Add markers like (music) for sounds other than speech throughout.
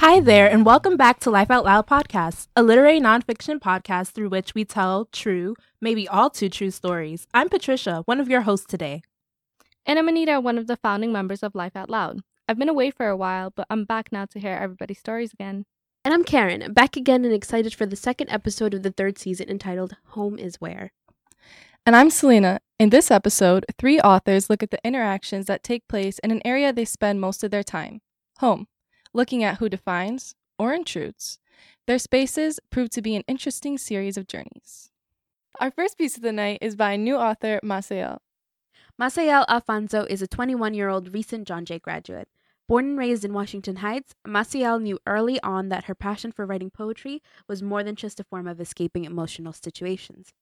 Hi there, and welcome back to Life Out Loud Podcast, a literary nonfiction podcast through which we tell true, maybe all too true stories. I'm Patricia, one of your hosts today. And I'm Anita, one of the founding members of Life Out Loud. I've been away for a while, but I'm back now to hear everybody's stories again. And I'm Karen, back again and excited for the second episode of the third season entitled Home is Where. And I'm Selena. In this episode, three authors look at the interactions that take place in an area they spend most of their time home looking at who defines or intrudes. Their spaces prove to be an interesting series of journeys. Our first piece of the night is by new author Masael. Masael Alfonso is a 21 year old recent John Jay graduate. Born and raised in Washington Heights, Masael knew early on that her passion for writing poetry was more than just a form of escaping emotional situations.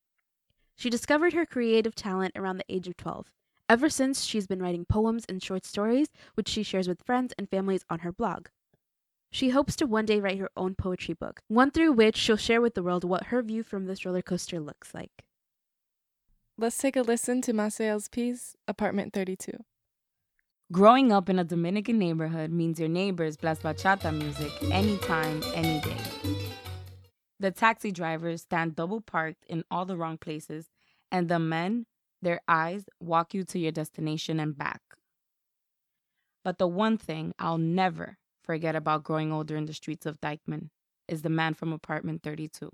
She discovered her creative talent around the age of 12. Ever since, she's been writing poems and short stories, which she shares with friends and families on her blog. She hopes to one day write her own poetry book, one through which she'll share with the world what her view from this roller coaster looks like. Let's take a listen to Masael's piece, Apartment 32. Growing up in a Dominican neighborhood means your neighbors blast bachata music anytime, any day. The taxi drivers stand double parked in all the wrong places, and the men, their eyes, walk you to your destination and back. But the one thing I'll never, forget about growing older in the streets of Dyckman is the man from apartment 32.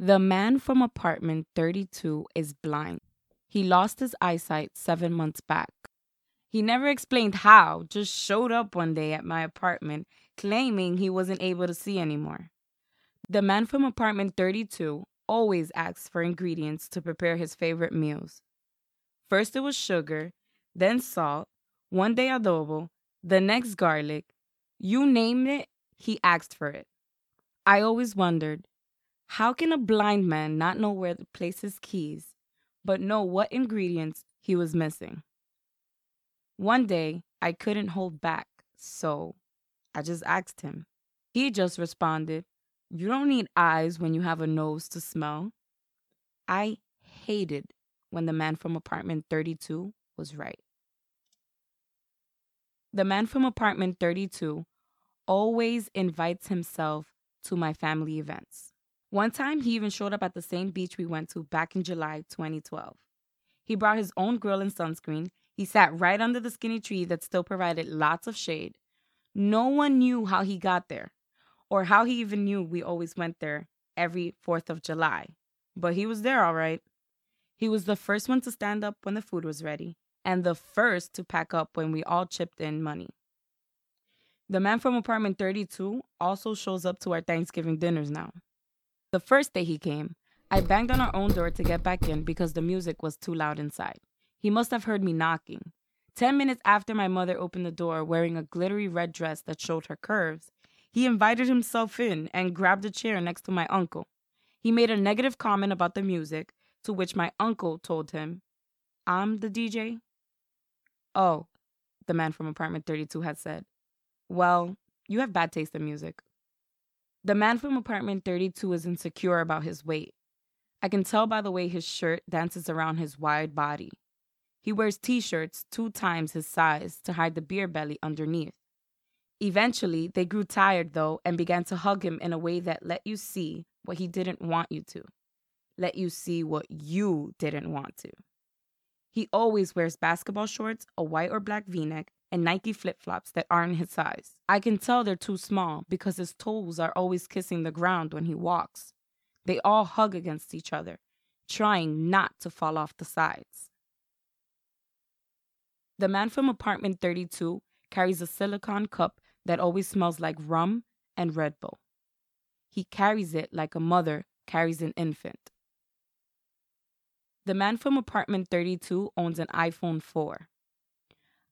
The man from apartment 32 is blind. He lost his eyesight seven months back. He never explained how, just showed up one day at my apartment claiming he wasn't able to see anymore. The man from apartment 32 always asks for ingredients to prepare his favorite meals. First it was sugar, then salt, one day adobo, the next garlic, you name it, he asked for it. I always wondered how can a blind man not know where to place his keys, but know what ingredients he was missing? One day, I couldn't hold back, so I just asked him. He just responded, You don't need eyes when you have a nose to smell. I hated when the man from apartment 32 was right. The man from apartment 32 always invites himself to my family events. One time, he even showed up at the same beach we went to back in July 2012. He brought his own grill and sunscreen. He sat right under the skinny tree that still provided lots of shade. No one knew how he got there or how he even knew we always went there every 4th of July. But he was there all right. He was the first one to stand up when the food was ready and the first to pack up when we all chipped in money. The man from apartment 32 also shows up to our Thanksgiving dinners now. The first day he came, I banged on our own door to get back in because the music was too loud inside. He must have heard me knocking. Ten minutes after my mother opened the door wearing a glittery red dress that showed her curves, he invited himself in and grabbed a chair next to my uncle. He made a negative comment about the music, to which my uncle told him, I'm the DJ. Oh, the man from apartment 32 had said. Well, you have bad taste in music. The man from apartment 32 is insecure about his weight. I can tell by the way his shirt dances around his wide body. He wears t shirts two times his size to hide the beer belly underneath. Eventually, they grew tired though and began to hug him in a way that let you see what he didn't want you to, let you see what you didn't want to. He always wears basketball shorts, a white or black v neck, and Nike flip flops that aren't his size. I can tell they're too small because his toes are always kissing the ground when he walks. They all hug against each other, trying not to fall off the sides. The man from apartment 32 carries a silicone cup that always smells like rum and Red Bull. He carries it like a mother carries an infant. The man from apartment 32 owns an iPhone 4.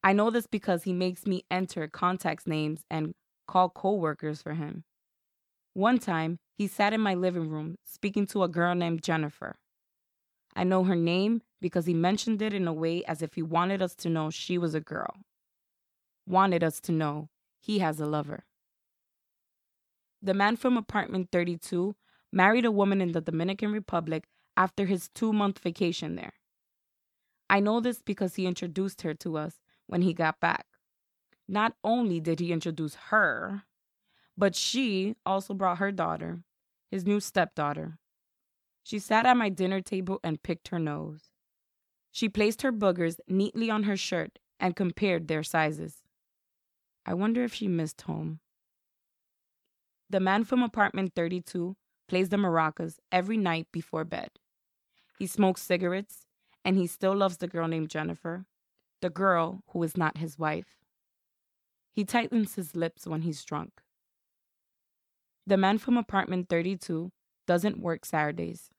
I know this because he makes me enter contacts names and call coworkers for him. One time, he sat in my living room speaking to a girl named Jennifer. I know her name because he mentioned it in a way as if he wanted us to know she was a girl. Wanted us to know he has a lover. The man from apartment 32 married a woman in the Dominican Republic after his two month vacation there. I know this because he introduced her to us when he got back. Not only did he introduce her, but she also brought her daughter, his new stepdaughter. She sat at my dinner table and picked her nose. She placed her boogers neatly on her shirt and compared their sizes. I wonder if she missed home. The man from apartment 32 plays the maracas every night before bed. He smokes cigarettes, and he still loves the girl named Jennifer, the girl who is not his wife. He tightens his lips when he's drunk. The man from apartment 32 doesn't work Saturdays.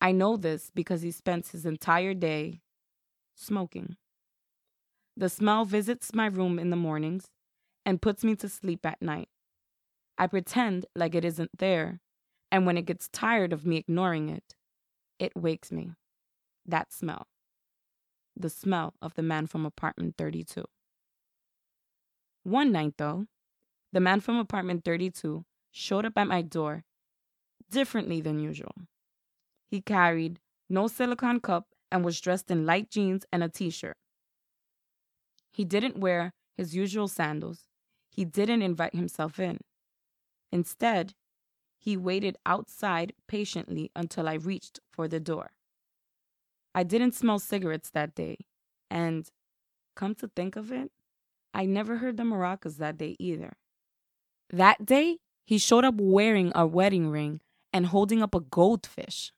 I know this because he spends his entire day smoking. The smell visits my room in the mornings and puts me to sleep at night. I pretend like it isn't there, and when it gets tired of me ignoring it, it wakes me. That smell. The smell of the man from apartment 32. One night, though, the man from apartment 32 showed up at my door differently than usual. He carried no silicone cup and was dressed in light jeans and a t shirt. He didn't wear his usual sandals. He didn't invite himself in. Instead, he waited outside patiently until I reached for the door. I didn't smell cigarettes that day, and come to think of it, I never heard the maracas that day either. That day, he showed up wearing a wedding ring and holding up a goldfish.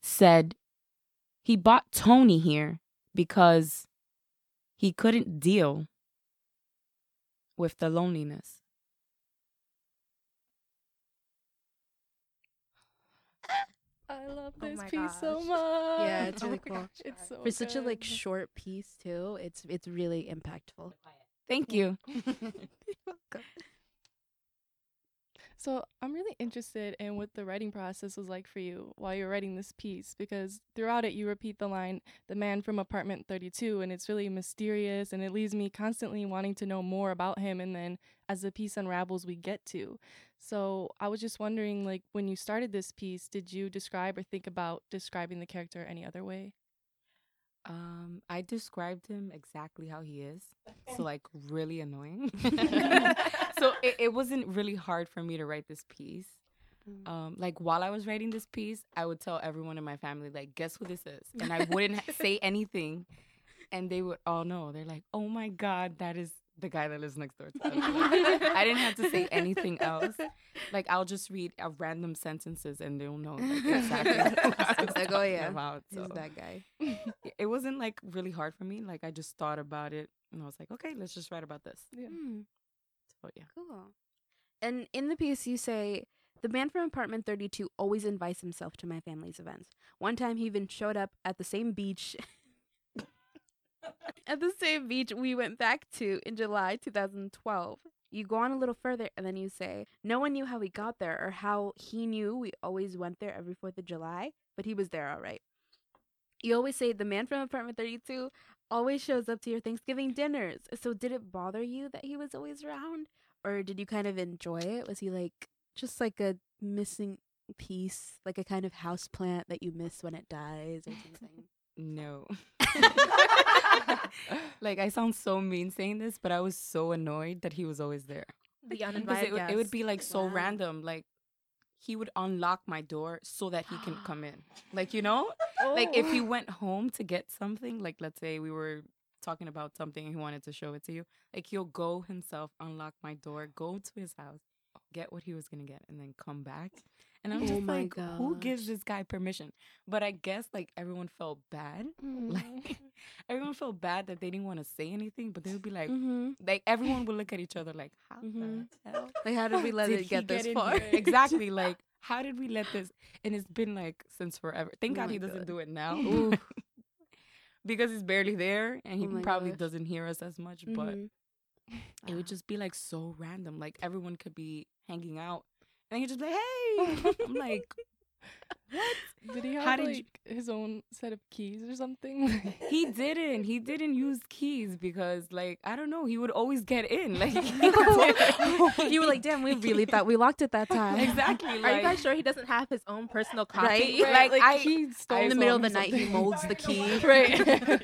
Said he bought Tony here because he couldn't deal with the loneliness. I love Oh this my piece so much. Yeah, it's really my (laughs) cool. gosh, It's so For such a like short piece too, it's it's really impactful. Thank you. (laughs) So I'm really interested in what the writing process was like for you while you were writing this piece because throughout it you repeat the line "the man from apartment 32" and it's really mysterious and it leaves me constantly wanting to know more about him and then as the piece unravels we get to. So I was just wondering like when you started this piece did you describe or think about describing the character any other way? Um, I described him exactly how he is. So like really annoying. (laughs) (laughs) so it, it wasn't really hard for me to write this piece. Um, like while I was writing this piece, I would tell everyone in my family, like, guess who this is? And I wouldn't (laughs) say anything. And they would all know. They're like, oh my God, that is the guy that lives next door to us. (laughs) I didn't have to say anything else. Like I'll just read uh, random sentences and they'll know like, exactly (laughs) what I was Like, oh, yeah, about. He's So that guy. it- (laughs) it wasn't like really hard for me. Like I just thought about it and I was like, okay, let's just write about this. Yeah. Hmm, So yeah. cool. And in the piece, you say the man from apartment 32 always invites himself to my family's events. One time, he even showed up at the same beach. At the same beach we went back to in July 2012. You go on a little further and then you say, No one knew how we got there or how he knew we always went there every 4th of July, but he was there all right. You always say the man from apartment 32 always shows up to your Thanksgiving dinners. So did it bother you that he was always around? Or did you kind of enjoy it? Was he like just like a missing piece, like a kind of house plant that you miss when it dies or (laughs) something? No. (laughs) like I sound so mean saying this, but I was so annoyed that he was always there. The Because uninvited it, would- it would be like so Wow. random. Like he would unlock my door so that he can come in. Like, you know? Like Oh. if he went home to get something, like let's say we were talking about something and he wanted to show it to you, like he'll go himself, unlock my door, go to his house, get what he was gonna get, and then come back. And I'm Oh just my like, who gives this guy permission? But I guess like everyone felt bad. (laughs) Like everyone felt bad that they didn't want to say anything, but they would be like, mm-hmm. like everyone would look at each other like, how Mhm. the hell? Like, how did we let did it get this in far? exactly. (laughs) Like, how did we let this? And it's been like since forever. Thank Oh God he doesn't do it now. (laughs) Because he's barely there and he Oh probably gosh. doesn't hear us as much. But Mhm. it would (sighs) just be like so random. Like everyone could be hanging out and he'd just be like, (laughs) "Hey," I'm like, "What?" Did he have How did you- like his own set of keys or something? (laughs) he didn't. He didn't use keys because, like, I don't know. He would always get in. (laughs) Like, you were like, damn, we really thought we locked it that time. exactly. Are you like- guys sure he doesn't have his own personal copy? Right? Right, like, I- he stole In the middle of the night, he molds the key. right.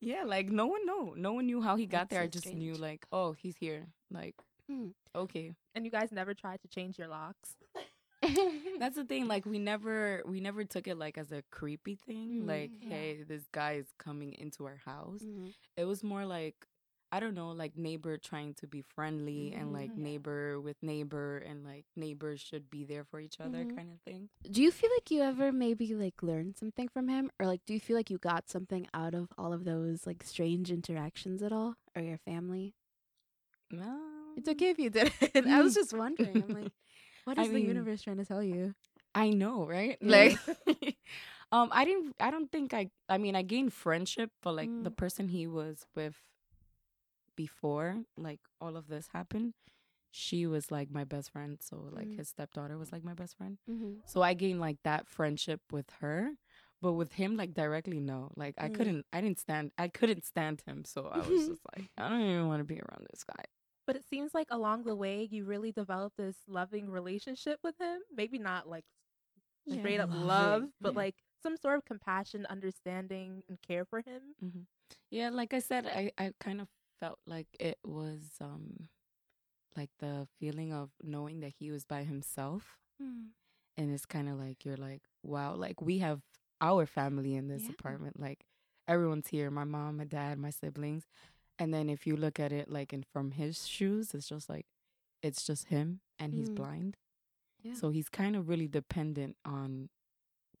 Yeah, like no one know. No one knew how he got That's there. I so just knew like, oh, he's here. Like, Hmm. okay. and you guys never tried to change your locks. (laughs) That's the thing. Like we never we never took it like as a creepy thing. Mhm. Like, Yeah. hey, this guy is coming into our house. Mhm. It was more like I don't know, like neighbor trying to be friendly and like Mhm. neighbor with neighbor and like neighbors should be there for each other Mhm. kind of thing. Do you feel like you ever maybe like learned something from him, or like do you feel like you got something out of all of those like strange interactions at all, or your family? No. It's okay if you did it. (laughs) I was just wondering. I'm like, (laughs) what is I the mean- universe trying to tell you? I know, right? Like (laughs) um I didn't I don't think I I mean I gained friendship but like the Mm. person he was with before like all of this happened, she was like my best friend. So like Mm. his stepdaughter was like my best friend. Mm-hmm. So I gained like that friendship with her. But with him like directly no. Like I Mm. couldn't I didn't stand I couldn't stand him. So I was just like I don't even want to be around this guy. But it seems like along the way, you really developed this loving relationship with him. Maybe not like straight up loving, love, but yeah. like some sort of compassion, understanding, and care for him. Yeah, like I said, I, I kind of felt like it was um like the feeling of knowing that he was by himself Mm. and it's kind of like you're like wow like we have our family in this Yeah. apartment like everyone's here my mom my dad my siblings and then if you look at it like in from his shoes it's just like it's just him and he's Mm. blind Yeah. so he's kind of really dependent on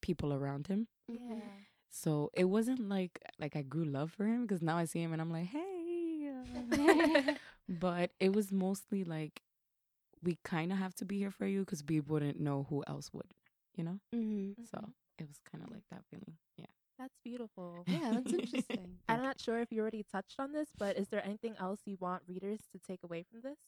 people around him Mhm. so it wasn't like like I grew love for him because now I see him and I'm like, hey. uh," (laughs) but it was mostly like we kind of have to be here for you because we wouldn't know who else would, you know. Mm-hmm. So it was kind of like that feeling. Yeah. That's beautiful. Yeah, that's interesting. (laughs) I'm not sure if you already touched on this, but is there anything else you want readers to take away from this?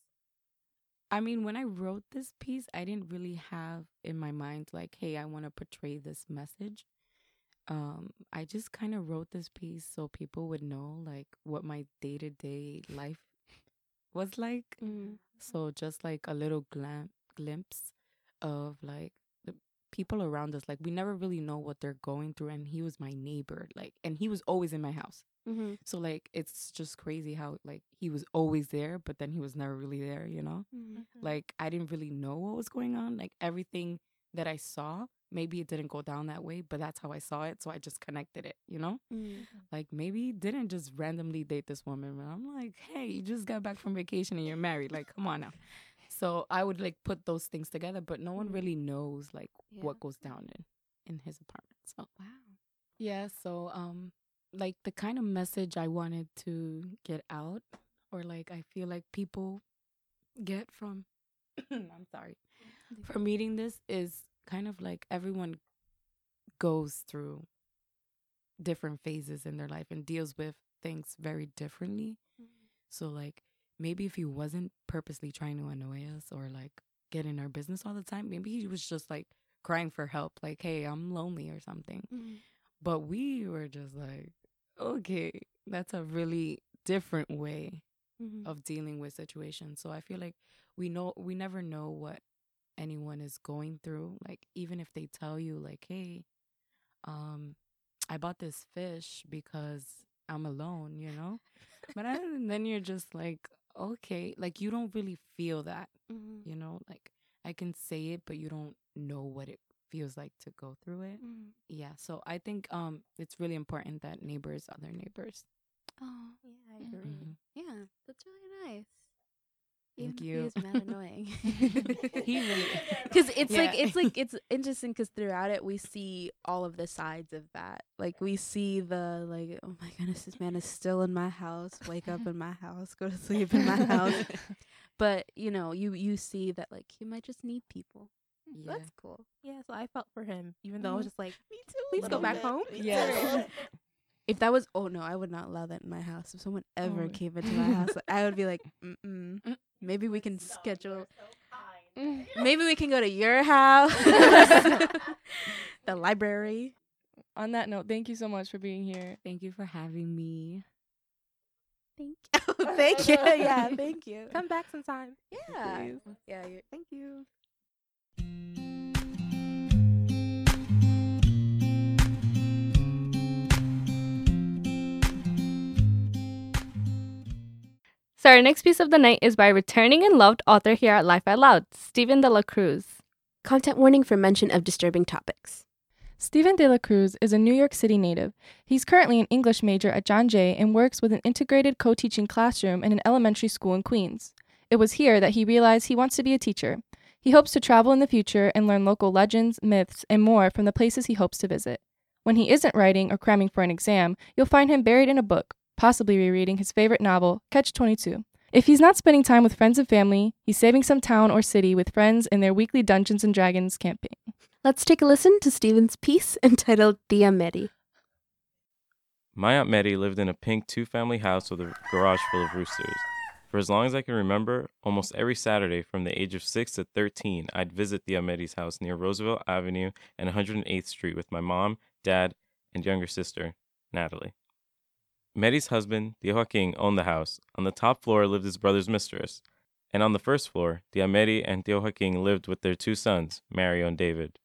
I mean, when I wrote this piece, I didn't really have in my mind like, hey, I want to portray this message. Um, I just kind of wrote this piece so people would know like what my day to day life was like. Mm-hmm. So just like a little glam- glimpse of like people around us. Like we never really know what they're going through. And he was my neighbor, like, and he was always in my house. Mm-hmm. So like it's just crazy how like he was always there, but then he was never really there. You know, Mm-hmm. like I didn't really know what was going on. Like everything that I saw, maybe it didn't go down that way, but that's how I saw it. So I just connected it. You know Mm-hmm. like maybe he didn't just randomly date this woman. But I'm like, hey, you just got back from vacation and you're married. Like, come on now. So I would like put those things together, but no one Mhm. really knows like Yeah. what goes down in in his apartment. So Wow. yeah, so um, like the kind of message I wanted to get out, or like I feel like people get from, (clears throat) I'm sorry, from reading this is kind of like everyone goes through different phases in their life and deals with things very differently. So like maybe if he wasn't purposely trying to annoy us or like get in our business all the time, maybe he was just like crying for help, like, hey, I'm lonely or something. Mm-hmm. But we were just like, okay, that's a really different way Mm-hmm. of dealing with situations. So I feel like we know we never know what anyone is going through. Like even if they tell you like, "Hey, um I bought this fish because I'm alone," you know? (laughs) but I, then you're just like, "Okay, like you don't really feel that, Mm-hmm. you know? Like I can say it, but you don't know what it feels like to go through it." Mm-hmm. Yeah, so I think um it's really important that neighbors are their neighbors. Oh, Yeah, I agree. Mhm. yeah, that's really nice. Thank you. If he is mad annoying. (laughs) (laughs) He really because it's like it's like it's interesting because throughout it we see all of the sides of that like we see the like oh my goodness this man is still in my house wake up in my house go to sleep in my house (laughs) but you know you you see that like he might just need people Yeah. that's cool Yeah, so I felt for him, even though I was mm-hmm. just like, me too please go back home. Yes. If that was, oh no, I would not allow that in my house. If someone ever Oh. came into my house, (laughs) I would be like, Mm-mm. Mm. maybe we can schedule. (laughs) Maybe we can go to your house, (laughs) the library. On that note, thank you so much for being here. Thank you for having me. Thank you. Oh, thank you. Yeah, thank you. Come back sometime. Yeah. Please. Yeah. You're, thank you. So our next piece of the night is by returning and loved author here at Life Out Loud, Stephen De La Cruz. Content warning for mention of disturbing topics. Stephen De La Cruz is a New York City native. He's currently an English major at John Jay and works with an integrated co teaching classroom in an elementary school in Queens. It was here that he realized he wants to be a teacher. He hopes to travel in the future and learn local legends, myths, and more from the places he hopes to visit. When he isn't writing or cramming for an exam, you'll find him buried in a book, possibly rereading his favorite novel, Catch 22. If he's not spending time with friends and family, he's saving some town or city with friends in their weekly Dungeons and Dragons campaign. Let's take a listen to Stephen's piece entitled Tia Medi. My Aunt Meddy lived in a pink two family house with a garage full of roosters. For as long as I can remember, almost every Saturday from the age of 6 to 13, I'd visit the Meddy's house near Roosevelt Avenue and 108th Street with my mom, dad, and younger sister, Natalie. Meddy's husband, Joaquin, owned the house. On the top floor lived his brother's mistress. And on the first floor, Tia Medi and Tio Joaquin lived with their two sons, Mario and David.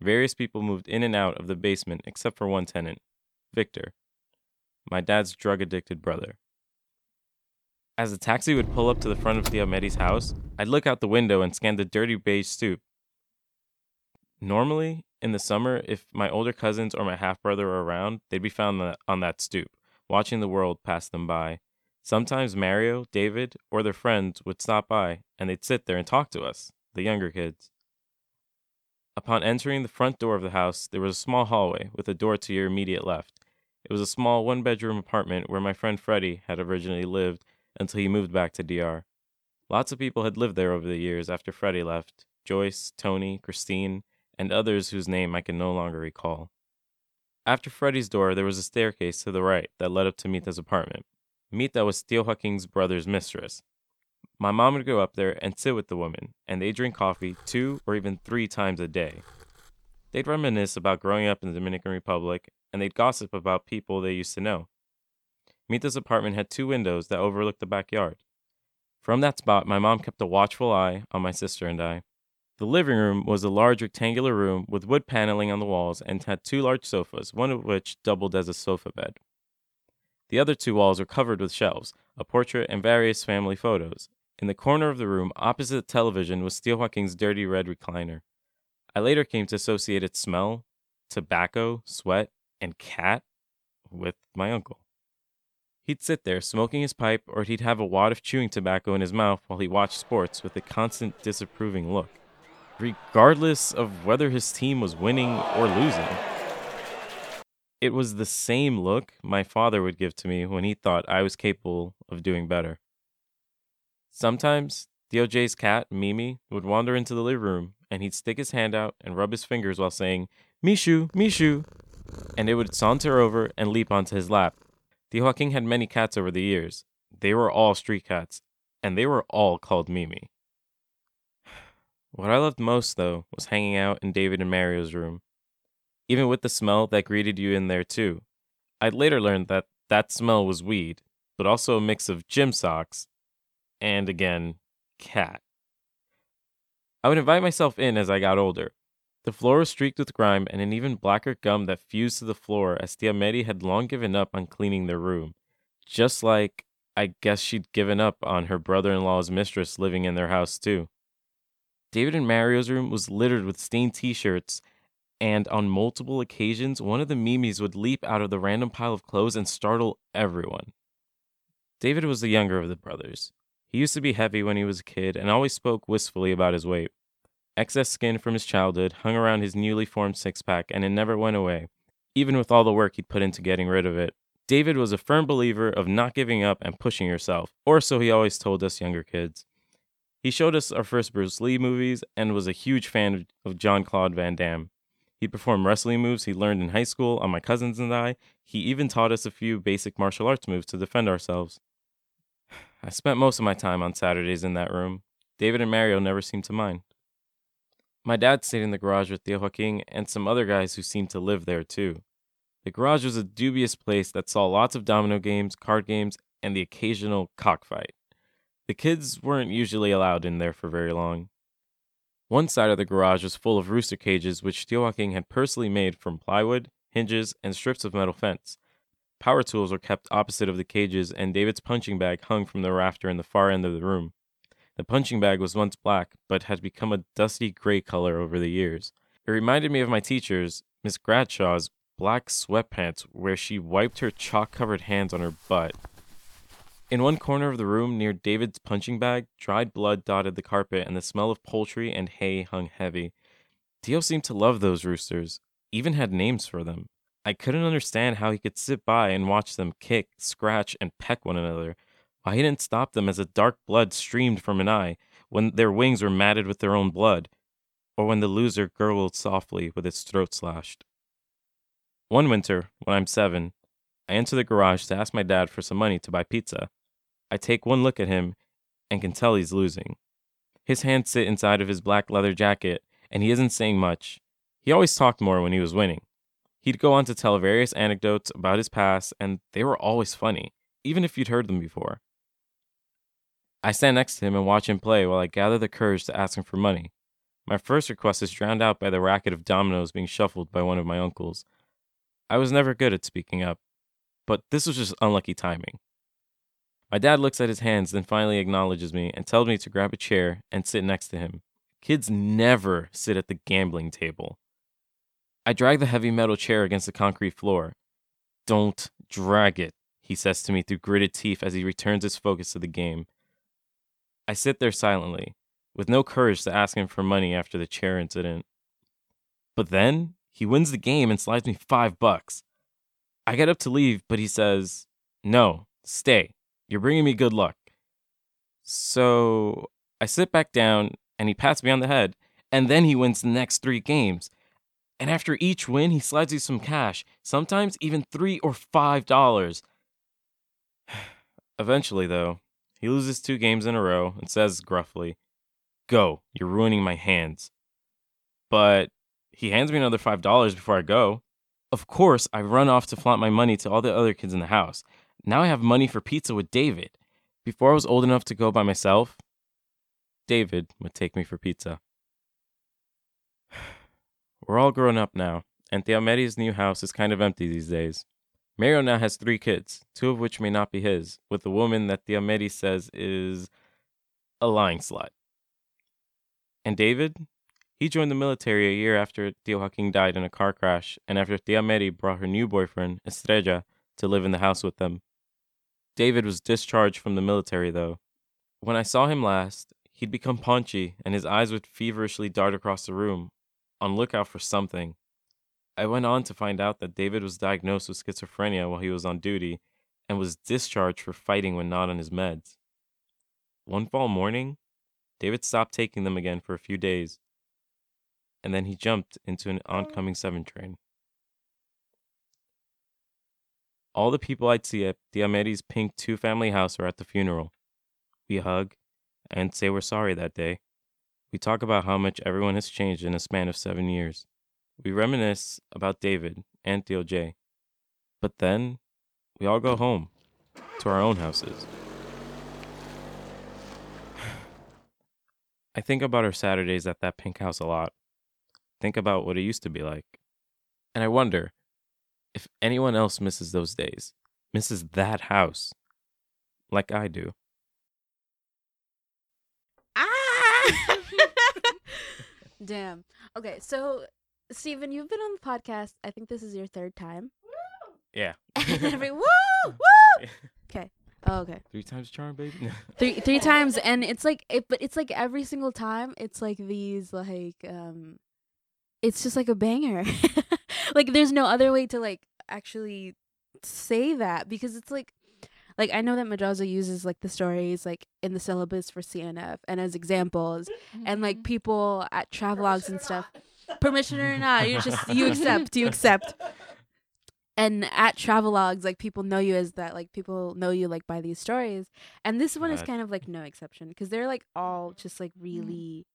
Various people moved in and out of the basement except for one tenant, Victor, my dad's drug addicted brother. As the taxi would pull up to the front of Tia Medi's house, I'd look out the window and scan the dirty beige stoop. Normally, in the summer, if my older cousins or my half brother were around, they'd be found on that stoop, watching the world pass them by. Sometimes Mario, David, or their friends would stop by and they'd sit there and talk to us, the younger kids. Upon entering the front door of the house, there was a small hallway with a door to your immediate left. It was a small one bedroom apartment where my friend Freddie had originally lived until he moved back to DR. Lots of people had lived there over the years after Freddie left Joyce, Tony, Christine, and others whose name I can no longer recall. After Freddie's door, there was a staircase to the right that led up to Mita's apartment. Mita was Tio Joaquin's brother's mistress. My mom would go up there and sit with the woman, and they'd drink coffee two or even three times a day. They'd reminisce about growing up in the Dominican Republic, and they'd gossip about people they used to know. Mita's apartment had two windows that overlooked the backyard. From that spot, my mom kept a watchful eye on my sister and I. The living room was a large rectangular room with wood paneling on the walls and had two large sofas, one of which doubled as a sofa bed. The other two walls were covered with shelves, a portrait, and various family photos. In the corner of the room, opposite the television, was Tio Joaquin's dirty red recliner. I later came to associate its smell, tobacco, sweat, and cat with my uncle. He'd sit there smoking his pipe, or he'd have a wad of chewing tobacco in his mouth while he watched sports with a constant disapproving look, regardless of whether his team was winning or losing. It was the same look my father would give to me when he thought I was capable of doing better. Sometimes DOJ's cat, Mimi, would wander into the living room and he'd stick his hand out and rub his fingers while saying, Mishu, Mishu, and it would saunter over and leap onto his lap. Tio Joaquin had many cats over the years. They were all street cats, and they were all called Mimi. What I loved most, though, was hanging out in David and Mario's room. Even with the smell that greeted you in there, too. I'd later learned that that smell was weed, but also a mix of gym socks and, again, cat. I would invite myself in as I got older. The floor was streaked with grime and an even blacker gum that fused to the floor as Tia Tiameti had long given up on cleaning their room. Just like I guess she'd given up on her brother in law's mistress living in their house, too. David and Mario's room was littered with stained t shirts, and on multiple occasions, one of the Mimis would leap out of the random pile of clothes and startle everyone. David was the younger of the brothers. He used to be heavy when he was a kid and always spoke wistfully about his weight. Excess skin from his childhood hung around his newly formed six pack, and it never went away, even with all the work he'd put into getting rid of it. David was a firm believer of not giving up and pushing yourself, or so he always told us younger kids. He showed us our first Bruce Lee movies and was a huge fan of Jean-Claude Van Damme. He performed wrestling moves he learned in high school on my cousins and I. He even taught us a few basic martial arts moves to defend ourselves. (sighs) I spent most of my time on Saturdays in that room. David and Mario never seemed to mind. My dad stayed in the garage with Tio Joaquin and some other guys who seemed to live there too. The garage was a dubious place that saw lots of domino games, card games, and the occasional cockfight. The kids weren't usually allowed in there for very long. One side of the garage was full of rooster cages, which Joaquin had personally made from plywood, hinges, and strips of metal fence. Power tools were kept opposite of the cages, and David's punching bag hung from the rafter in the far end of the room. The punching bag was once black, but had become a dusty gray color over the years. It reminded me of my teacher's, Miss Gradshaw's, black sweatpants where she wiped her chalk covered hands on her butt. In one corner of the room, near David's punching bag, dried blood dotted the carpet and the smell of poultry and hay hung heavy. Tio seemed to love those roosters, even had names for them. I couldn't understand how he could sit by and watch them kick, scratch, and peck one another. Why he didn't stop them as a dark blood streamed from an eye, when their wings were matted with their own blood, or when the loser gurgled softly with its throat slashed. One winter, when I'm seven, I enter the garage to ask my dad for some money to buy pizza. I take one look at him and can tell he's losing. His hands sit inside of his black leather jacket, and he isn't saying much. He always talked more when he was winning. He'd go on to tell various anecdotes about his past, and they were always funny, even if you'd heard them before. I stand next to him and watch him play while I gather the courage to ask him for money. My first request is drowned out by the racket of dominoes being shuffled by one of my uncles. I was never good at speaking up, but this was just unlucky timing. My dad looks at his hands, then finally acknowledges me and tells me to grab a chair and sit next to him. Kids never sit at the gambling table. I drag the heavy metal chair against the concrete floor. Don't drag it, he says to me through gritted teeth as he returns his focus to the game. I sit there silently, with no courage to ask him for money after the chair incident. But then he wins the game and slides me five bucks. I get up to leave, but he says, No, stay. You're bringing me good luck. So I sit back down and he pats me on the head, and then he wins the next three games. And after each win, he slides you some cash, sometimes even three or five dollars. (sighs) Eventually, though, he loses two games in a row and says gruffly, Go, you're ruining my hands. But he hands me another five dollars before I go. Of course, I run off to flaunt my money to all the other kids in the house. Now I have money for pizza with David. Before I was old enough to go by myself, David would take me for pizza. (sighs) We're all grown up now, and Tia Medi's new house is kind of empty these days. Mario now has three kids, two of which may not be his, with a woman that Tia Medi says is a lying slut. And David? He joined the military a year after Tio Joaquin died in a car crash, and after Tia Medi brought her new boyfriend, Estrella, to live in the house with them. David was discharged from the military, though. When I saw him last, he'd become paunchy, and his eyes would feverishly dart across the room, on lookout for something. I went on to find out that David was diagnosed with schizophrenia while he was on duty and was discharged for fighting when not on his meds. One fall morning, David stopped taking them again for a few days, and then he jumped into an oncoming 7 train. All the people I'd see at Tia Medi's pink two family house are at the funeral. We hug and say we're sorry that day. We talk about how much everyone has changed in a span of seven years. We reminisce about David and Tio J. But then we all go home to our own houses. (sighs) I think about our Saturdays at that pink house a lot. Think about what it used to be like. And I wonder if anyone else misses those days, misses that house, like I do. Ah! (laughs) Damn. Okay, so Stephen, you've been on the podcast. I think this is your third time. Yeah. (laughs) (laughs) Every woo woo. Okay. Oh, okay. Three times charm, baby. Three three times, and it's like, it, but it's like every single time, it's like these like um, it's just like a banger. Like there's no other way to like actually say that because it's like like I know that Madrazo uses like the stories like in the syllabus for CNF and as examples and like mm-hmm. people at travelogues and stuff permission or not. You just you (laughs) accept. You accept. And at travelogues, like people know you as that. Like people know you like by these stories. And this one is kind of like no exception because they're like all just like mm. really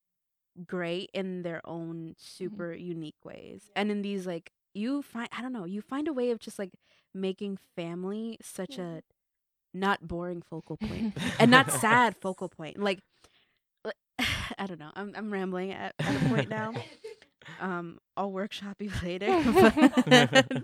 great in their own super mm-hmm. unique ways. And in these like you find I don't know, you find a way of just like making family such a not boring focal point and not sad focal (laughs) point. Like, (sighs) I don't know. I'm I'm rambling at, at a point now. Um, I'll workshop you (laughs) later. (laughs) but,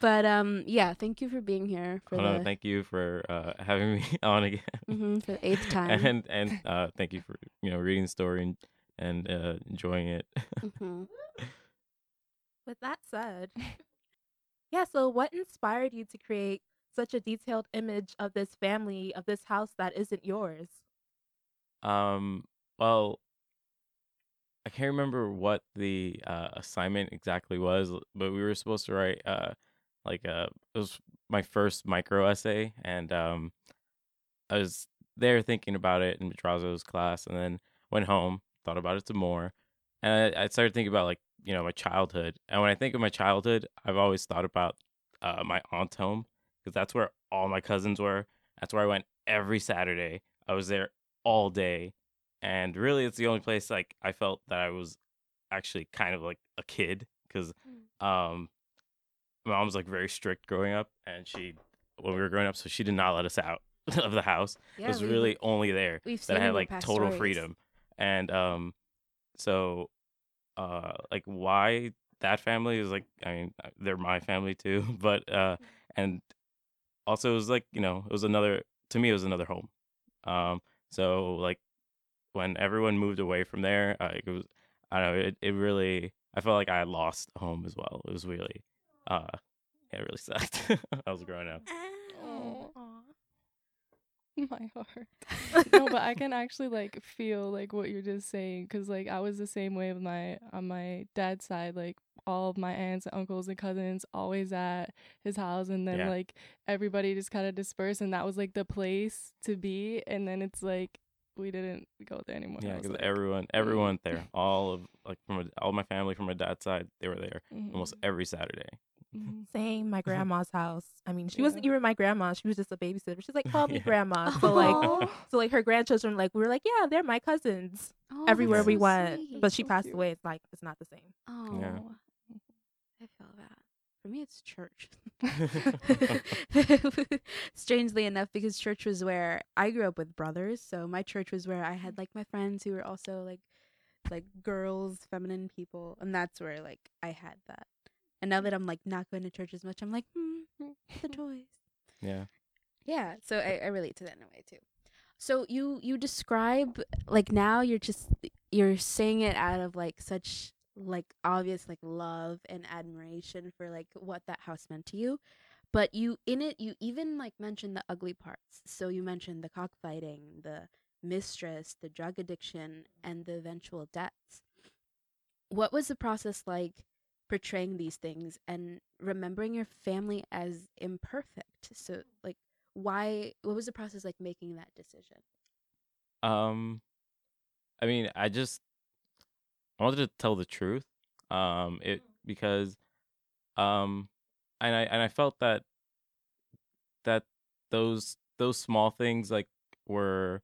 but, um, yeah. Thank you for being here for no, the thank you for uh, having me on again. mhm, for the eighth time. and and uh, thank you for you know reading the story and and uh, enjoying it. Mhm. With that said, yeah, so what inspired you to create such a detailed image of this family, of this house that isn't yours? Um, well, I can't remember what the uh, assignment exactly was, but we were supposed to write uh, like uh, it was my first micro essay, and um, I was there thinking about it in Madrazo's class, and then went home, thought about it some more, and I, I started thinking about like you know my childhood, and when I think of my childhood, I've always thought about uh, my aunt's home because that's where all my cousins were. That's where I went every Saturday. I was there all day, and really, it's the only place like I felt that I was actually kind of like a kid because um, my mom was like very strict growing up, and she when we were growing up, so she did not let us out (laughs) of the house. Yeah, it was we- really only there we've that I had like total stories. freedom. And um so uh like why that family is like I mean uh, they're my family too, (laughs) but uh and also it was like, you know, it was another to me it was another home. Um so like when everyone moved away from there, uh, it was I don't know, it, it really I felt like I lost home as well. It was really uh it really sucked. (laughs) I was growing up. (laughs) My heart. (laughs) no, but I can actually like feel like what you're just saying because like I was the same way with my on my dad's side. Like all of my aunts, and uncles, and cousins always at his house, and then Yeah. like everybody just kind of dispersed, and that was like the place to be. And then it's like we didn't go there anymore. Yeah, because like, everyone, everyone there, all of like from a, all my family from my dad's side, they were there mhm, almost every Saturday. Mhm. Same, my grandma's house. I mean, she wasn't even my grandma. She was just a babysitter. She's like, (laughs) call me Yeah. grandma. (laughs) So like, so like her grandchildren, like we were like, yeah, they're my cousins. Oh, Everywhere we so went, sweet. but she so passed cute. away. It's like it's not the same. Oh, Yeah. I feel that. For me, it's church. (laughs) Strangely enough, because church was where I grew up with brothers, so my church was where I had like my friends who were also like like girls, feminine people, and that's where like I had that. And now that I'm like not going to church as much, I'm like, hmm, the (laughs) toys. yeah. Yeah, so I, I relate to that in a way too. So you you describe like now you're just you're saying it out of like such like obvious like love and admiration for like what that house meant to you. But you in it you even like mentioned the ugly parts. So you mentioned the cockfighting, the mistress, the drug addiction, and the eventual deaths. What was the process like portraying these things and remembering your family as imperfect? So like why what was the process like making that decision? Um, I mean, I just I wanted to tell the truth. Um, it because um, and I and I felt that that those those small things like were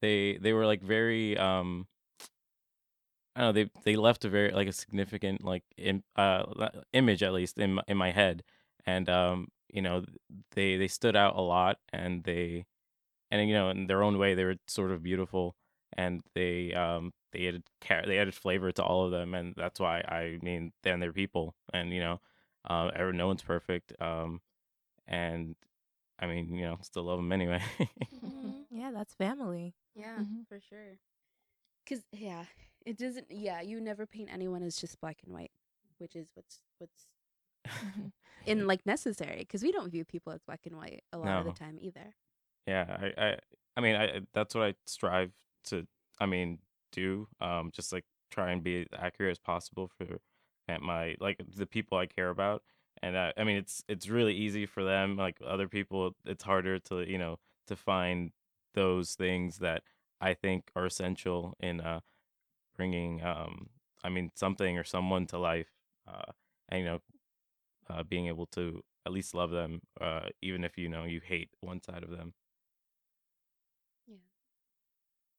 they they were like very um I don't know they they left a very like a significant like Im- uh image at least in my, in my head and um you know they they stood out a lot and they and you know in their own way they were sort of beautiful and they um they added char- they added flavor to all of them and that's why I mean then they're people and you know uh every- no one's perfect um and I mean you know still love them anyway (laughs) Yeah, that's family. Yeah, Mhm. for sure. Cause yeah, it doesn't. Yeah, you never paint anyone as just black and white, which is what's what's (laughs) in like necessary. Because we don't view people as black and white a lot of the time either. yeah I I I mean I that's what I strive to I mean do um just like try and be as accurate as possible for at my like the people I care about and I, I mean it's it's really easy for them like other people it's harder to you know to find those things that I think are essential in uh bringing um I mean, something or someone to life, uh, and you know, uh, being able to at least love them, uh, even if you know you hate one side of them.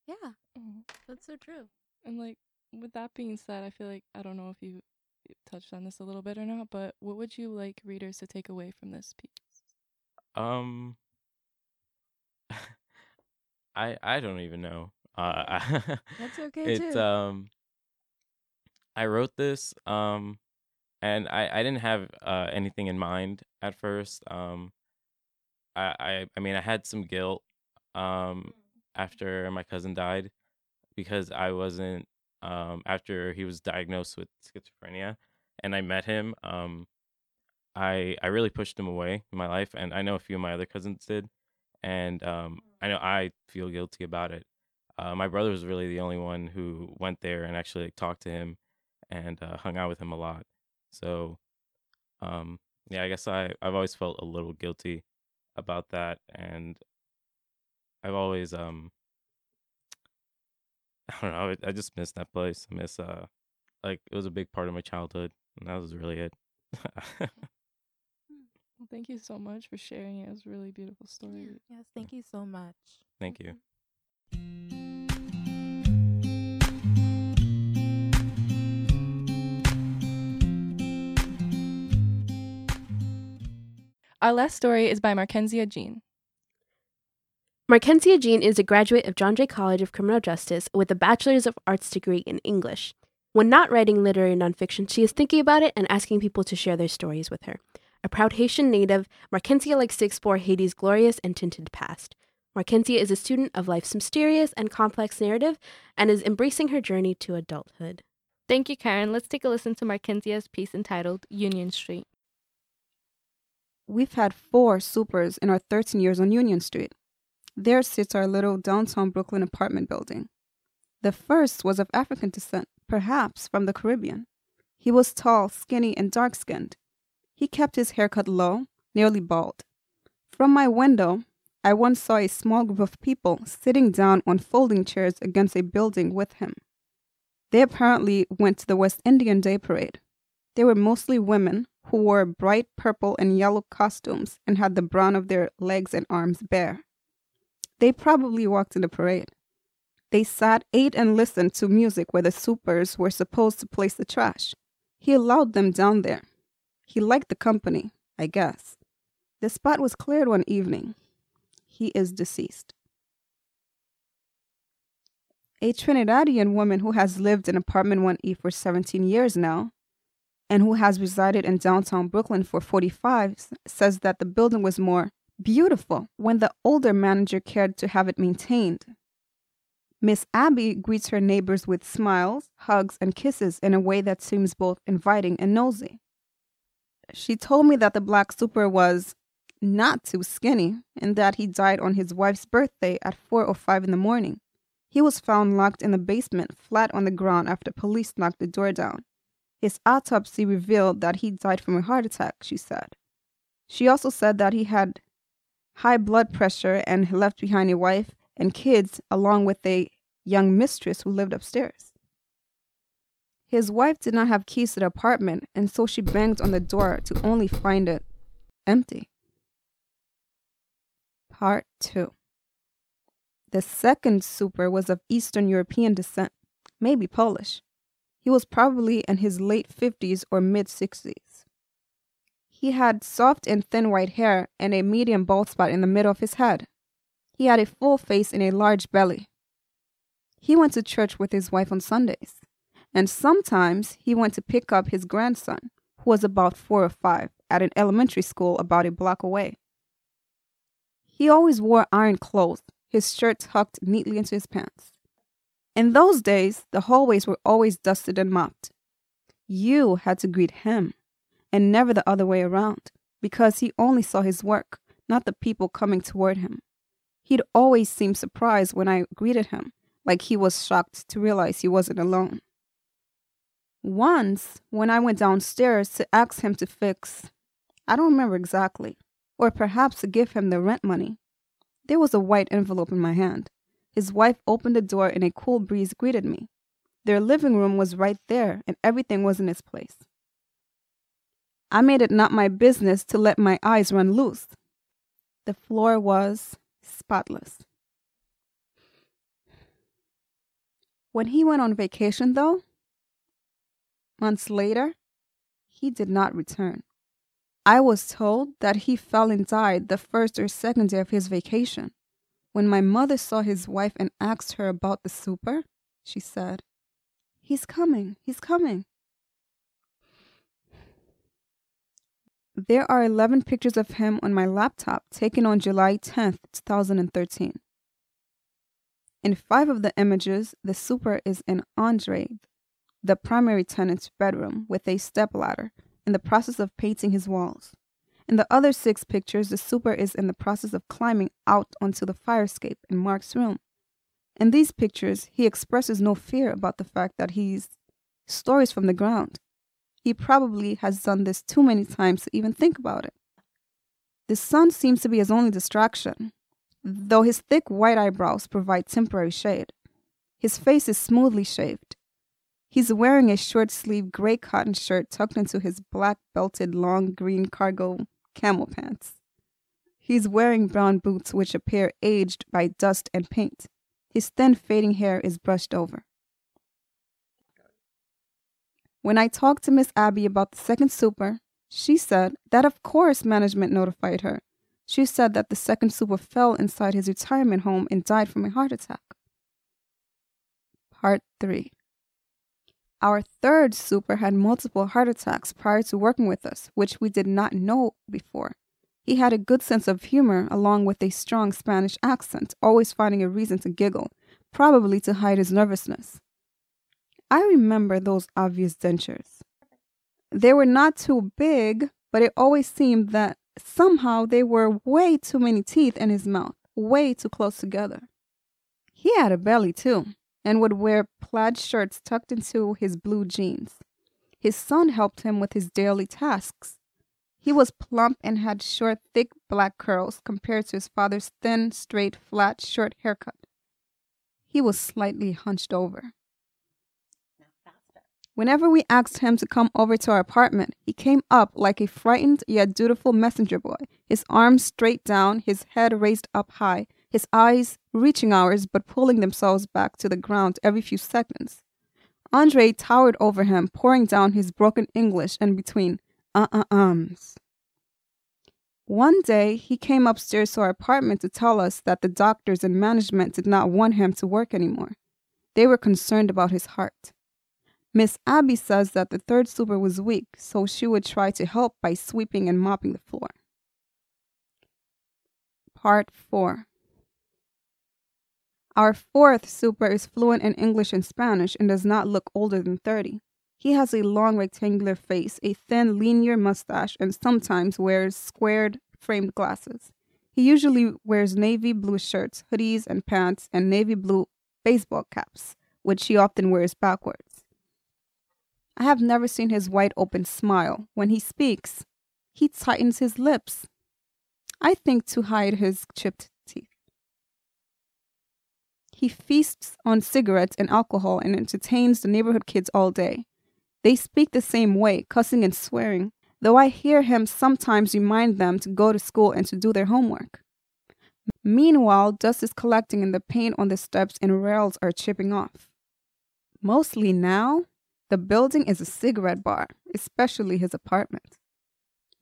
Yeah, Mhm. that's so true. And like with that being said, I feel like I don't know if you you touched on this a little bit or not, but what would you like readers to take away from this piece? Um, I I don't even know. Uh, (laughs) That's okay it's too. um, I wrote this um, and I I didn't have uh anything in mind at first. Um, I I I mean I had some guilt um after my cousin died because I wasn't um after he was diagnosed with schizophrenia and I met him um I I really pushed him away in my life and I know a few of my other cousins did and um I know I feel guilty about it. Uh, my brother was really the only one who went there and actually like, talked to him and uh, hung out with him a lot. So um yeah, I guess I I've always felt a little guilty about that and I've always um I don't know. I, I just miss that place. I miss uh like it was a big part of my childhood, and that was really it. (laughs) Well, thank you so much for sharing it. It was a really beautiful story. Yes, thank you so much. Thank you. Mm-hmm. Our last story is by Markencia Jean. Markencia Jean is a graduate of John Jay College of Criminal Justice with a Bachelor's of Arts degree in English. When not writing literary nonfiction, she is thinking about it and asking people to share their stories with her. A proud Haitian native, Markencia likes to explore Haiti's glorious and tinted past. Markencia is a student of life's mysterious and complex narrative and is embracing her journey to adulthood. Thank you, Karen. Let's take a listen to Markencia's piece entitled Union Street. We've had four supers in our 13 years on Union Street. There sits our little downtown Brooklyn apartment building. The first was of African descent, perhaps from the Caribbean. He was tall, skinny, and dark skinned. He kept his hair cut low, nearly bald. From my window, I once saw a small group of people sitting down on folding chairs against a building with him. They apparently went to the West Indian Day Parade. They were mostly women who wore bright purple and yellow costumes and had the brown of their legs and arms bare. They probably walked in the parade. They sat, ate, and listened to music where the supers were supposed to place the trash. He allowed them down there. He liked the company, I guess. The spot was cleared one evening. He is deceased. A Trinidadian woman who has lived in apartment 1E for 17 years now and who has resided in downtown Brooklyn for 45 says that the building was more beautiful when the older manager cared to have it maintained. Miss Abby greets her neighbors with smiles, hugs, and kisses in a way that seems both inviting and nosy. She told me that the black super was not too skinny and that he died on his wife's birthday at 4 or 5 in the morning. He was found locked in the basement, flat on the ground, after police knocked the door down. His autopsy revealed that he died from a heart attack, she said. She also said that he had high blood pressure and left behind a wife and kids, along with a young mistress who lived upstairs. His wife did not have keys to the apartment, and so she banged on the door to only find it empty. Part 2 The second super was of Eastern European descent, maybe Polish. He was probably in his late 50s or mid 60s. He had soft and thin white hair and a medium bald spot in the middle of his head. He had a full face and a large belly. He went to church with his wife on Sundays, and sometimes he went to pick up his grandson, who was about four or five, at an elementary school about a block away. He always wore iron clothes, his shirt tucked neatly into his pants. In those days, the hallways were always dusted and mopped. You had to greet him, and never the other way around, because he only saw his work, not the people coming toward him. He'd always seem surprised when I greeted him, like he was shocked to realize he wasn't alone. Once, when I went downstairs to ask him to fix, I don't remember exactly, or perhaps to give him the rent money, there was a white envelope in my hand. His wife opened the door and a cool breeze greeted me. Their living room was right there, and everything was in its place. I made it not my business to let my eyes run loose. The floor was spotless. When he went on vacation, though, months later, he did not return. I was told that he fell and died the first or second day of his vacation. When my mother saw his wife and asked her about the super, she said, He's coming, he's coming. There are 11 pictures of him on my laptop taken on July 10th, 2013. In five of the images, the super is in Andre, the primary tenant's bedroom, with a stepladder, in the process of painting his walls. In the other six pictures, the super is in the process of climbing out onto the fire escape in Mark's room. In these pictures, he expresses no fear about the fact that he's stories from the ground. He probably has done this too many times to even think about it. The sun seems to be his only distraction, though his thick white eyebrows provide temporary shade. His face is smoothly shaved. He's wearing a short sleeved gray cotton shirt tucked into his black belted long green cargo camel pants. He's wearing brown boots which appear aged by dust and paint. His thin fading hair is brushed over. When I talked to Miss Abby about the second super, she said that of course management notified her. She said that the second super fell inside his retirement home and died from a heart attack. Part 3 Our third super had multiple heart attacks prior to working with us, which we did not know before. He had a good sense of humor along with a strong Spanish accent, always finding a reason to giggle, probably to hide his nervousness. I remember those obvious dentures. They were not too big, but it always seemed that somehow they were way too many teeth in his mouth, way too close together. He had a belly too, and would wear plaid shirts tucked into his blue jeans. His son helped him with his daily tasks. He was plump and had short, thick black curls compared to his father's thin, straight, flat, short haircut. He was slightly hunched over. Whenever we asked him to come over to our apartment, he came up like a frightened yet dutiful messenger boy, his arms straight down, his head raised up high, his eyes reaching ours but pulling themselves back to the ground every few seconds. Andre towered over him, pouring down his broken English and between uh uh ums. One day, he came upstairs to our apartment to tell us that the doctors and management did not want him to work anymore. They were concerned about his heart. Miss Abby says that the third super was weak, so she would try to help by sweeping and mopping the floor. Part 4 Our fourth super is fluent in English and Spanish and does not look older than 30. He has a long rectangular face, a thin linear mustache, and sometimes wears squared framed glasses. He usually wears navy blue shirts, hoodies, and pants, and navy blue baseball caps, which he often wears backwards. I have never seen his wide open smile. When he speaks, he tightens his lips. I think to hide his chipped. He feasts on cigarettes and alcohol and entertains the neighborhood kids all day. They speak the same way, cussing and swearing, though I hear him sometimes remind them to go to school and to do their homework. Meanwhile, dust is collecting and the paint on the steps and rails are chipping off. Mostly now, the building is a cigarette bar, especially his apartment.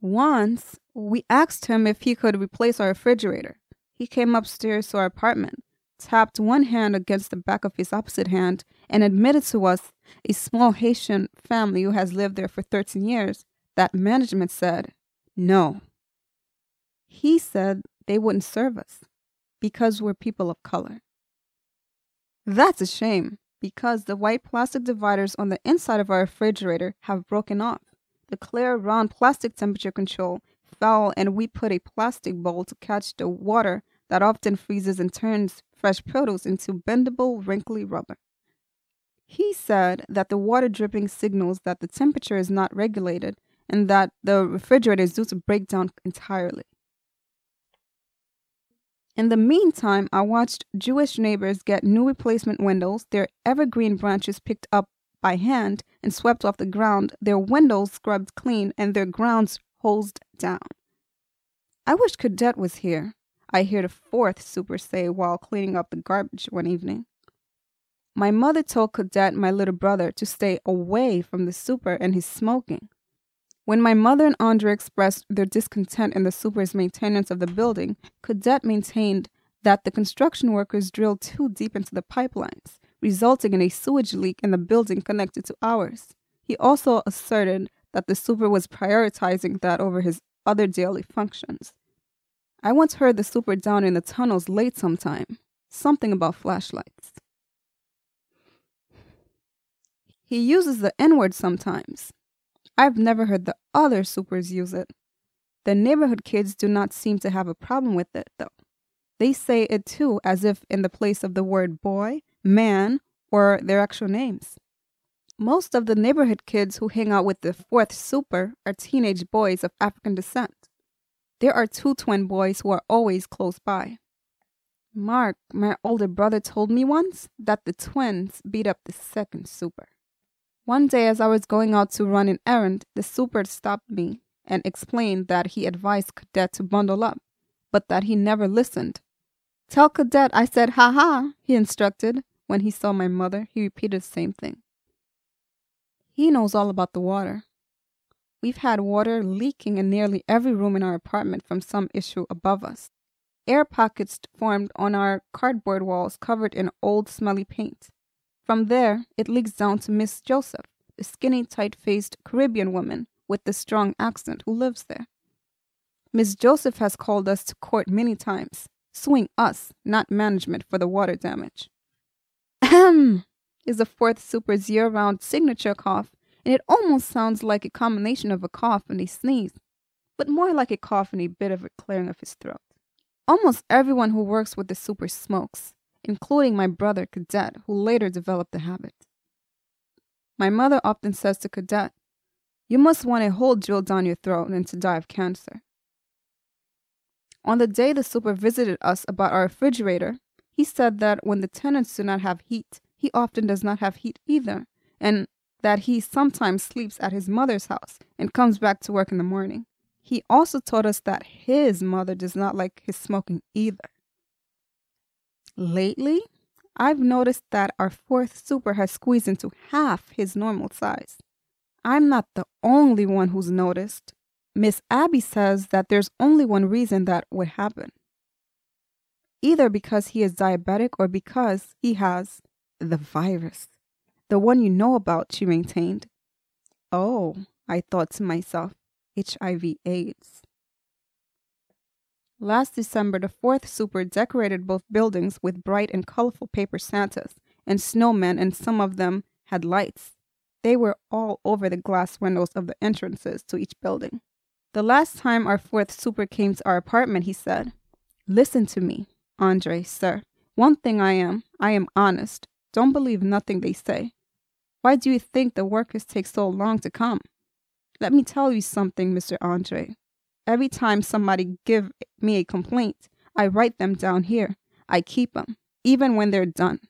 Once, we asked him if he could replace our refrigerator. He came upstairs to our apartment, tapped one hand against the back of his opposite hand, and admitted to us, a small Haitian family who has lived there for 13 years, that management said no. He said they wouldn't serve us because we're people of color. That's a shame because the white plastic dividers on the inside of our refrigerator have broken off. The clear, round plastic temperature control fell, and we put a plastic bowl to catch the water that often freezes and turns fresh produce into bendable, wrinkly rubber. He said that the water dripping signals that the temperature is not regulated and that the refrigerator is due to break down entirely. In the meantime, I watched Jewish neighbors get new replacement windows, their evergreen branches picked up by hand and swept off the ground, their windows scrubbed clean, and their grounds hosed down. I wish Cadet was here, I hear the fourth super say while cleaning up the garbage one evening. My mother told Cadet, my little brother, to stay away from the super and his smoking. When my mother and Andre expressed their discontent in the super's maintenance of the building, Cadet maintained that the construction workers drilled too deep into the pipelines, resulting in a sewage leak in the building connected to ours. He also asserted that the super was prioritizing that over his other daily functions. I once heard the super down in the tunnels late sometime. Something about flashlights. He uses the N word sometimes. I've never heard the other supers use it. The neighborhood kids do not seem to have a problem with it, though. They say it too, as if in the place of the word boy, man, or their actual names. Most of the neighborhood kids who hang out with the fourth super are teenage boys of African descent. There are two twin boys who are always close by. Mark, my older brother, told me once that the twins beat up the second super. One day, as I was going out to run an errand, the super stopped me and explained that he advised Cadet to bundle up, but that he never listened. Tell Cadet I said ha ha, he instructed. When he saw my mother, he repeated the same thing. He knows all about the water. We've had water leaking in nearly every room in our apartment from some issue above us. Air pockets formed on our cardboard walls covered in old smelly paint. From there, it leaks down to Miss Joseph, the skinny, tight faced Caribbean woman with the strong accent who lives there. Miss Joseph has called us to court many times, suing us, not management, for the water damage. Ahem, is the fourth super's year round signature cough, and it almost sounds like a combination of a cough and a sneeze, but more like a cough and a bit of a clearing of his throat. Almost everyone who works with the super smokes, including my brother Cadet, who later developed the habit. My mother often says to Cadet, You must want a hole drilled down your throat and to die of cancer. On the day the super visited us about our refrigerator, he said that when the tenants do not have heat, he often does not have heat either, and that he sometimes sleeps at his mother's house and comes back to work in the morning. He also told us that his mother does not like his smoking either. Lately, I've noticed that our fourth super has squeezed into half his normal size. I'm not the only one who's noticed. Miss Abby says that there's only one reason that would happen. Either because he is diabetic or because he has the virus. The one you know about, she maintained. Oh, I thought to myself, HIV AIDS. Last December, the fourth super decorated both buildings with bright and colorful paper Santas and snowmen, and some of them had lights. They were all over the glass windows of the entrances to each building. The last time our fourth super came to our apartment, he said, Listen to me, Andre, sir. One thing I am, I am honest. Don't believe nothing they say. Why do you think the workers take so long to come? Let me tell you something, Mr. Andre. Every time somebody give me a complaint, I write them down here. I keep them, even when they're done.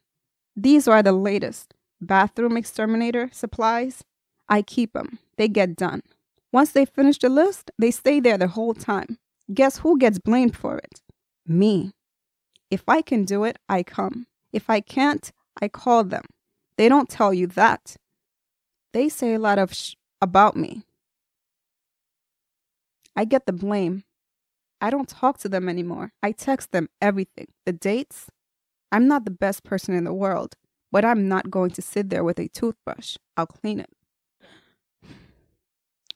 These are the latest. Bathroom exterminator supplies. I keep them. They get done. Once they finish the list, they stay there the whole time. Guess who gets blamed for it? Me. If I can do it, I come. If I can't, I call them. They don't tell you that. They say a lot of sh- about me. I get the blame. I don't talk to them anymore. I text them everything. The dates? I'm not the best person in the world, but I'm not going to sit there with a toothbrush. I'll clean it.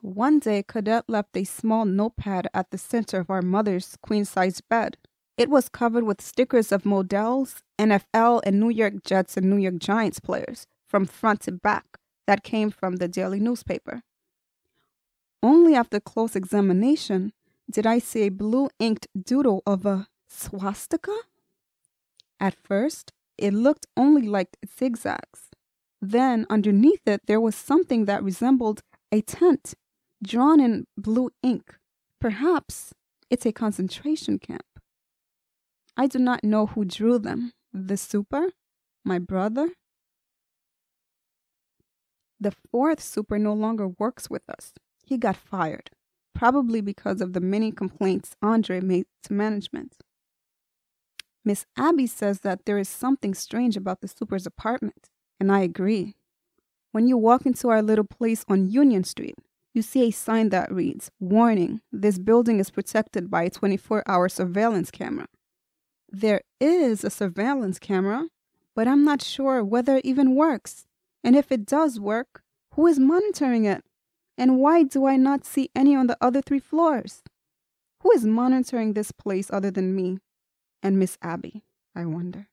One day, Cadet left a small notepad at the center of our mother's queen size bed. It was covered with stickers of Models, NFL, and New York Jets and New York Giants players from front to back that came from the daily newspaper. Only after close examination did I see a blue inked doodle of a swastika. At first, it looked only like zigzags. Then, underneath it, there was something that resembled a tent drawn in blue ink. Perhaps it's a concentration camp. I do not know who drew them. The super? My brother? The fourth super no longer works with us. He got fired, probably because of the many complaints Andre made to management. Miss Abby says that there is something strange about the super's apartment, and I agree. When you walk into our little place on Union Street, you see a sign that reads, Warning, this building is protected by a 24 hour surveillance camera. There is a surveillance camera, but I'm not sure whether it even works. And if it does work, who is monitoring it? And why do I not see any on the other three floors? Who is monitoring this place other than me and Miss Abby, I wonder?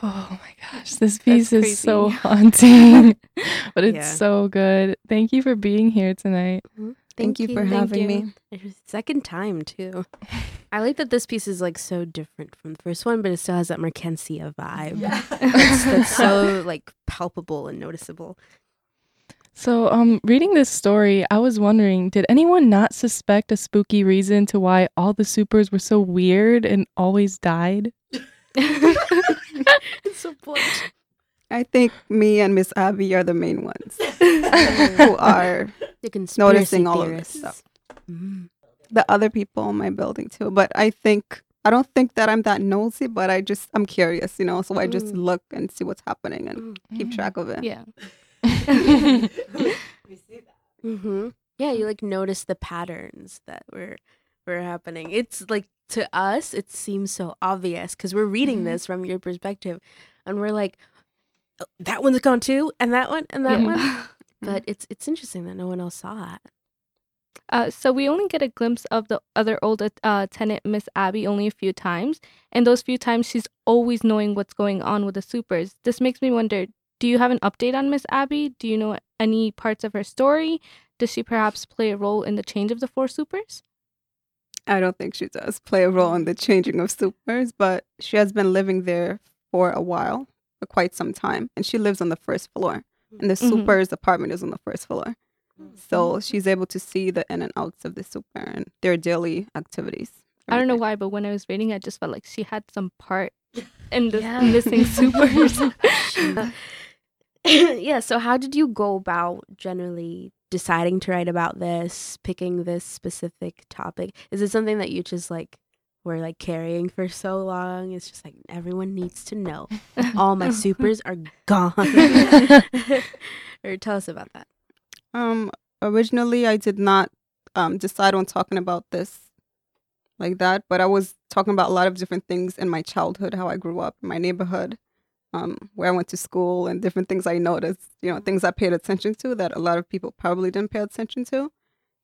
Oh my gosh, this piece That's is so (laughs) haunting, (laughs) but it's Yeah. so good. Thank you for being here tonight. Mm-hmm. Thank, you for Thank having you. me. It was second time too. (laughs) I like that this piece is like so different from the first one, but it still has that Markencia vibe. (laughs) That's, that's so (laughs) like palpable and noticeable. So, um, reading this story, I was wondering, did anyone not suspect a spooky reason to why all the supers were so weird and always died? it's so blunt. I think me and Miss Abby are the main ones (laughs) who are The conspiracy noticing all of this stuff. Mm. the other people in my building too. But I think I don't think that I'm that nosy, but I just I'm curious, you know. So I just Mm. look and see what's happening and Mm. keep track of it. Yeah. (laughs) (laughs) Mm-hmm. Yeah, you like notice the patterns that were were happening. It's like to us, it seems so obvious because we're reading Mhm. this from your perspective, and we're like, "Oh, that one's gone too, and that one, and that Yeah. one. (laughs) But it's it's interesting that no one else saw it. Uh, so we only get a glimpse of the other old uh, tenant, Miss Abby, only a few times, and those few times she's always knowing what's going on with the supers. This makes me wonder: Do you have an update on Miss Abby? Do you know any parts of her story? Does she perhaps play a role in the change of the four supers? I don't think she does play a role in the changing of supers, but she has been living there for a while, for quite some time, and she lives on the first floor. And the Mhm. super's apartment is on the first floor. So she's able to see the in and outs of the super and their daily activities. I don't know why, but when I was reading, I just felt like she had some part (laughs) in the Yeah. missing (laughs) supers. (laughs) yeah. So how did you go about generally deciding to write about this, picking this specific topic? Is it something that you just like were like carrying for so long? It's just like everyone needs to know. (laughs) All my supers are gone. (laughs) (laughs) or tell us about that. Um, originally, I did not um, decide on talking about this like that, but I was talking about a lot of different things in my childhood, how I grew up my neighborhood, um, where I went to school, and different things I noticed, you know, things I paid attention to that a lot of people probably didn't pay attention to.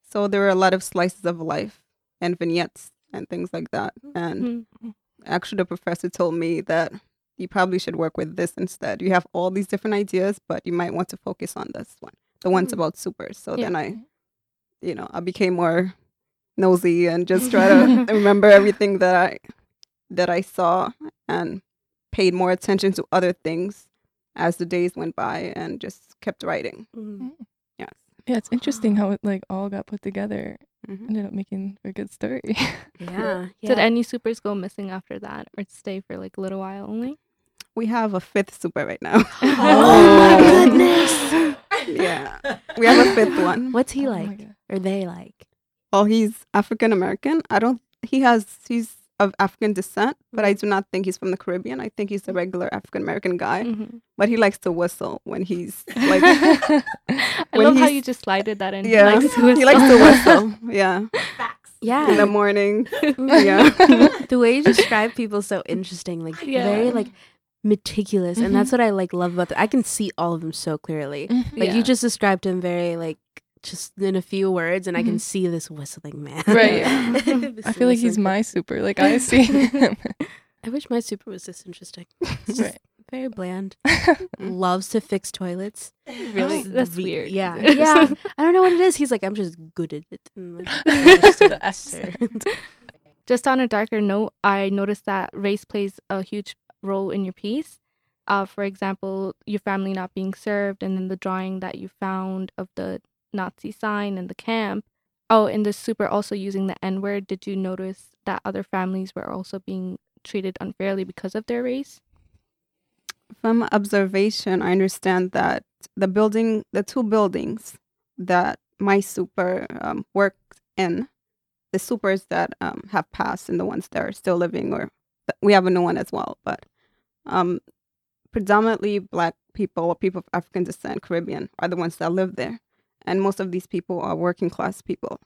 So there were a lot of slices of life and vignettes and things like that. And Mhm. actually, the professor told me that you probably should work with this instead. You have all these different ideas, but you might want to focus on this one, the ones Mm. about supers. So Yeah. then I, you know, I became more nosy and just try to (laughs) remember everything that I that I saw and paid more attention to other things as the days went by and just kept writing. Mm. Yes. Yeah, it's interesting (sighs) how it like all got put together. Mhm. Ended up making a good story. (laughs) Yeah. Did any supers go missing after that, or stay for like a little while only? We have a fifth super right now. (laughs) Oh my (laughs) goodness. yeah. We have a fifth one. What's he Oh like? God. Or they like? Well, he's African American. I don't. He has. He's of African descent, but I do not think he's from the Caribbean. I think he's a regular African American guy. Mhm. But he likes to whistle when he's (laughs) like. I when love how you just slided that in. yeah, He likes to (laughs) he likes to whistle. (laughs) Yeah, Facts. Yeah. in the morning. Yeah. the way you describe people is so interesting. Like Yeah. very like meticulous, and that's what I like love about them. I can see all of them so clearly. Mhm. Like Yeah. you just described him very like just in a few words, and I can see this whistling man. Right. (laughs) (laughs) This I feel like he's whistling my super. Like I see (laughs) him. I wish my super was this interesting. It's Right. very bland. Loves to fix toilets. Really? Just That's re- weird. Yeah. Yeah. I don't know what it is. He's like, I'm just good at it. Like, just The. Just on a darker note, I noticed that race plays a huge role in your piece. Uh, for example, your family not being served, and then the drawing that you found of the Nazi sign and the camp. oh, in the super also using the N word, did you notice that other families were also being treated unfairly because of their race? From observation, I understand that the building, the two buildings that my super um, worked in, the supers that um, have passed and the ones that are still living, or we have a new one as well, but um, predominantly black people or people of African descent, Caribbean, are the ones that live there. And most of these people are working class people.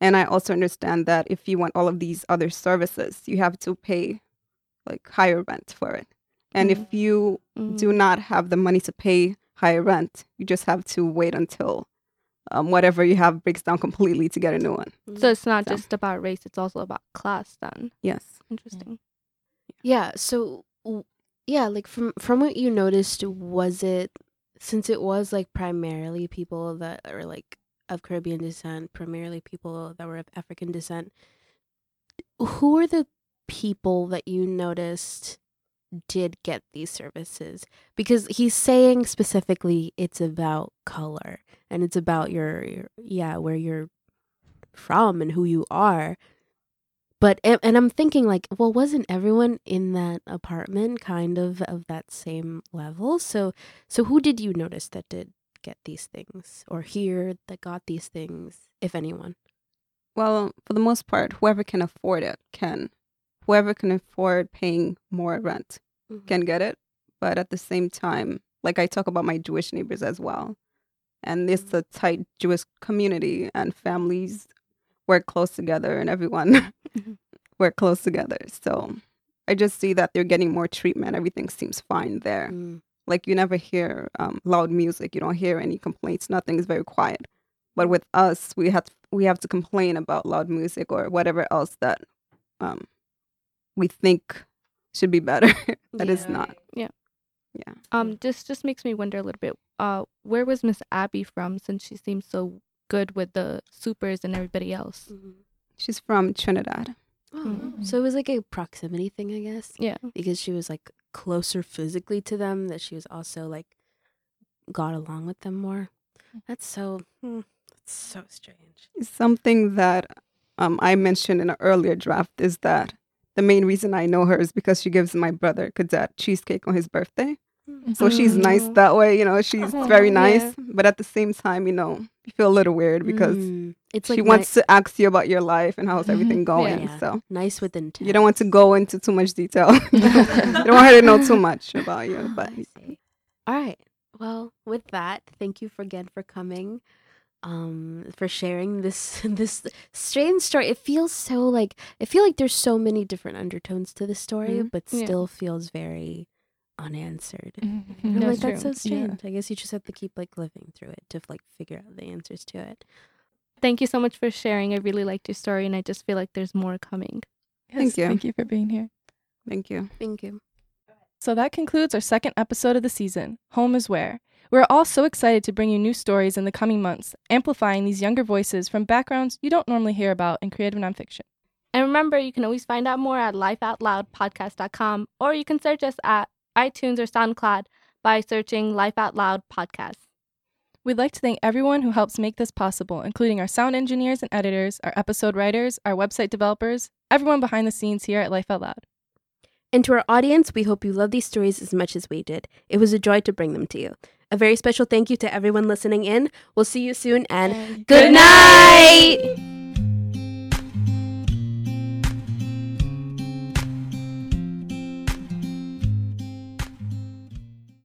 And I also understand that if you want all of these other services, you have to pay like higher rent for it. And if you do Mhm. not have the money to pay higher rent, you just have to wait until um, whatever you have breaks down (laughs) completely to get a new one. So it's not So- just about race; it's also about class. Then Yes. interesting. Yeah. So, w- yeah, like from from what you noticed, was it since it was like primarily people that are like of Caribbean descent, primarily people that were of African descent. Who are the people that you noticed did get these services? Because he's saying specifically it's about color and it's about your, your yeah where you're from and who you are but and i'm thinking like well wasn't everyone in that apartment kind of of that same level so so who did you notice that did get these things or hear that got these things if anyone Well, for the most part, whoever can afford it can. Whoever can afford paying more rent mm-hmm. can get it. But at the same time, like I talk about my Jewish neighbors as well. And it's mm-hmm. a tight Jewish community and families work close together and everyone (laughs) work close together. So I just see that they're getting more treatment. Everything seems fine there. Mm. Like you never hear um, loud music. You don't hear any complaints. Nothing is very quiet. But with us, we have we have to complain about loud music or whatever else that um, we think should be better. (laughs) that is Yeah. not. Yeah. Yeah. Um, this just makes me wonder a little bit. Uh, where was Miss Abby from? Since she seems so good with the supers and everybody else. Mhm. She's from Trinidad. Oh, Mm. so it was like a proximity thing i guess Yeah. because she was like closer physically to them that she was also like got along with them more that's so hmm, that's so strange Something that um, I mentioned in an earlier draft is that the main reason I know her is because she gives my brother Cadet cheesecake on his birthday. So she's nice Mm. that way, you know, she's Oh, very yeah. nice. But at the same time, you know, you feel a little weird because Mm. it's she like wants to ask you about your life and how's everything going. Yeah. So nice with intent you don't want to go into too much detail. (laughs) (laughs) you don't want her to know too much about you. But I. All right. Well, with that, thank you for again for coming, um, for sharing this (laughs) this strange story. It feels so like I feel like there's so many different undertones to the story, Mhm. but Yeah. still feels very unanswered. Mhm. I'm That's like that's true. so strange. I guess you just have to keep like living through it to like figure out the answers to it. Thank you so much for sharing. I really liked your story, and I just feel like there's more coming. Thank you. Thank you for being here. thank you. Thank you. So that concludes our second episode of the season, Home is Where. We're all so excited to bring you new stories in the coming months, amplifying these younger voices from backgrounds you don't normally hear about in creative nonfiction. And remember, you can always find out more at lifeoutloudpodcast.com, or you can search us at iTunes or SoundCloud by searching Life Out Loud Podcast. We'd like to thank everyone who helps make this possible, including our sound engineers and editors, our episode writers, our website developers, everyone behind the scenes here at Life Out Loud. And to our audience, we hope you love these stories as much as we did. It was a joy to bring them to you. A very special thank you to everyone listening in. We'll see you soon and And good night!